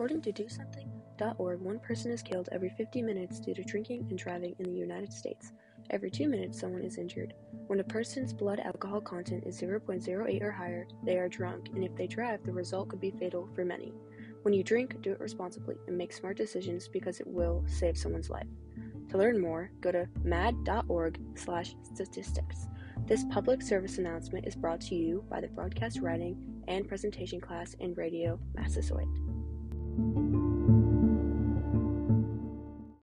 According to DoSomething.org, one person is killed every 50 minutes due to drinking and driving in the United States. Every two minutes, someone is injured. When a person's blood alcohol content is 0.08 or higher, they are drunk, and if they drive, the result could be fatal for many. When you drink, do it responsibly and make smart decisions because it will save someone's life. To learn more, go to madd.org/statistics. This public service announcement is brought to you by the Broadcast Writing and Presentation class in Radio Massasoit.